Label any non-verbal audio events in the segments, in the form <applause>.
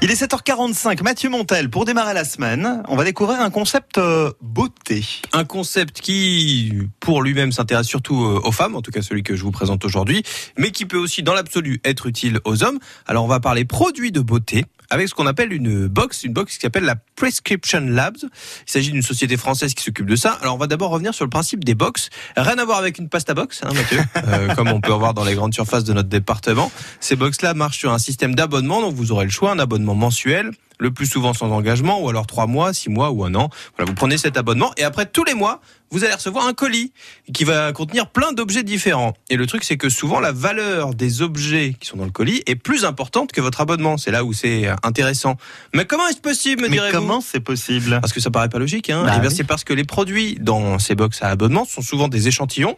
Il est 7h45, Mathieu Montel, pour démarrer la semaine, on va découvrir un concept euh, beauté. Un concept qui, pour lui-même, s'intéresse surtout euh, aux femmes, en tout cas celui que je vous présente aujourd'hui, mais qui peut aussi, dans l'absolu, être utile aux hommes. Alors on va parler produits de beauté avec ce qu'on appelle une box, une box qui s'appelle la Prescription Labs. Il s'agit d'une société française qui s'occupe de ça. Alors on va d'abord revenir sur le principe des box. Rien à voir avec une pasta box, hein, Mathieu, <laughs> euh, comme on peut voir dans les grandes surfaces de notre département. Ces box-là marchent sur un système d'abonnement, donc vous aurez le choix, un abonnement mensuel le plus souvent sans engagement, ou alors trois mois, six mois ou un an. Voilà, vous prenez cet abonnement et après tous les mois, vous allez recevoir un colis qui va contenir plein d'objets différents. Et le truc, c'est que souvent la valeur des objets qui sont dans le colis est plus importante que votre abonnement. C'est là où c'est intéressant. Mais comment est-ce possible, me direz-vous comment c'est possible? Parce que ça paraît pas logique. Hein Bah Eh oui. c'est parce que les produits dans ces box à abonnement sont souvent des échantillons,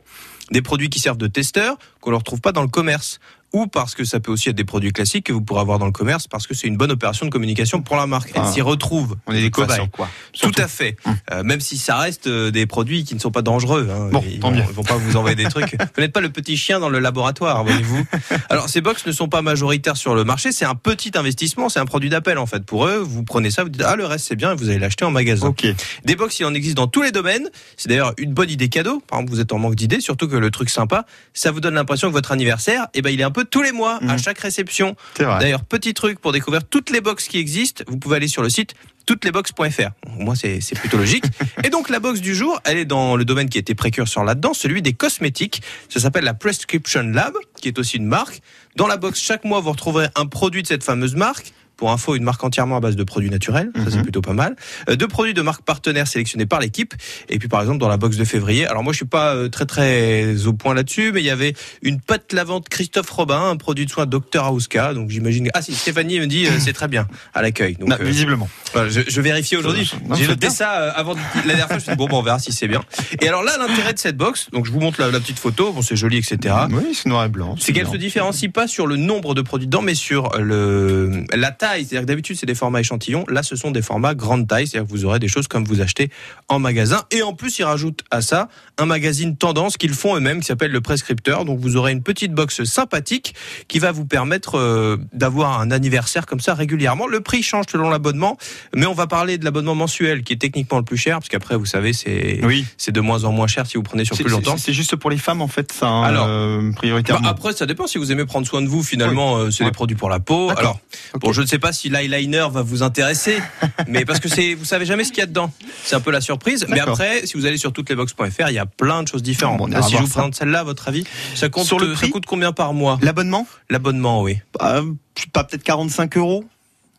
des produits qui servent de testeurs qu'on ne retrouve pas dans le commerce. Ou parce que ça peut aussi être des produits classiques que vous pourrez avoir dans le commerce parce que c'est une bonne opération de communication pour la marque. Elle Ah. s'y retrouve. On est des cobayes, quoi. Tout à fait. Euh, même si ça reste euh, des produits qui ne sont pas dangereux. hein. Bon, ils, tant vont, mieux. ils vont pas vous envoyer des trucs. <laughs> Vous n'êtes pas le petit chien dans le laboratoire, voyez-vous. Alors ces box ne sont pas majoritaires sur le marché. C'est un petit investissement. C'est un produit d'appel en fait pour eux. Vous prenez ça, vous dites ah le reste c'est bien et vous allez l'acheter en magasin. Ok. Des box, il en existe dans tous les domaines. C'est d'ailleurs une bonne idée cadeau. Par exemple, vous êtes en manque d'idées, surtout que le truc sympa, ça vous donne l'impression que votre anniversaire, eh ben, il est un peu tous les mois, à Mhm. chaque réception. D'ailleurs, petit truc pour découvrir toutes les box qui existent, vous pouvez aller sur le site touteslesbox.fr. Au moins, c'est plutôt logique. <laughs> Et donc, la box du jour, elle est dans le domaine qui été précurseur là-dedans, celui des cosmétiques. Ça s'appelle la Prescription Lab, qui est aussi une marque. Dans la box, chaque mois, vous retrouverez un produit de cette fameuse marque. Pour info, une marque entièrement à base de produits naturels, ça c'est Mhm. plutôt pas mal. Euh, deux produits de marques partenaires sélectionnés par l'équipe. Et puis par exemple dans la box de février, alors moi je suis pas euh, très très au point là-dessus, mais il y avait une pâte lavante Christophe Robin, un produit de soin Dr Auska. Donc j'imagine. Ah si, Stéphanie me dit euh, c'est très bien à l'accueil. Donc Non, euh, visiblement. voilà, je, je vérifie aujourd'hui. J'ai noté bien. ça avant de- la dernière fois. Je me suis dit, bon, bon, on verra si c'est bien. Et alors là, l'intérêt de cette box, donc je vous montre la, la petite photo. Bon, c'est joli, etc. Oui, c'est noir et blanc. C'est qu'elle se différencie pas sur le nombre de produits dedans, mais sur le la taille. C'est-à-dire que d'habitude c'est des formats échantillons. Là, ce sont des formats grande taille. C'est-à-dire que vous aurez des choses comme vous achetez en magasin. Et en plus, ils rajoutent à ça un magazine tendance qu'ils font eux-mêmes qui s'appelle le Prescripteur. Donc vous aurez une petite box sympathique qui va vous permettre euh, d'avoir un anniversaire comme ça régulièrement. Le prix change selon l'abonnement, mais on va parler de l'abonnement mensuel qui est techniquement le plus cher, parce qu'après vous savez c'est Oui. c'est de moins en moins cher si vous prenez sur plus longtemps. C'est juste pour les femmes en fait, ça, hein, Alors, euh, Bah, après, ça dépend si vous aimez prendre soin de vous. Finalement, euh, c'est Ouais. des produits pour la peau. Alors, bon, je ne sais pas si l'eyeliner va vous intéresser, <laughs> mais parce que c'est, vous savez jamais ce qu'il y a dedans. C'est un peu la surprise. Mais après, si vous allez sur toutes-les-box.fr, il y a plein de choses différentes. Bon, Là, ira si je vous ça. présente celle-là, à votre avis, ça compte Sur le ça prix coûte combien par mois? L'abonnement? L'abonnement, oui. Bah, sais pas, peut-être 45 euros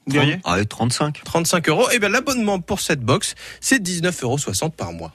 Vous diriez? Ah, ouais, 35. 35 euros. Et bien, l'abonnement pour cette box, c'est 19,60 euros par mois.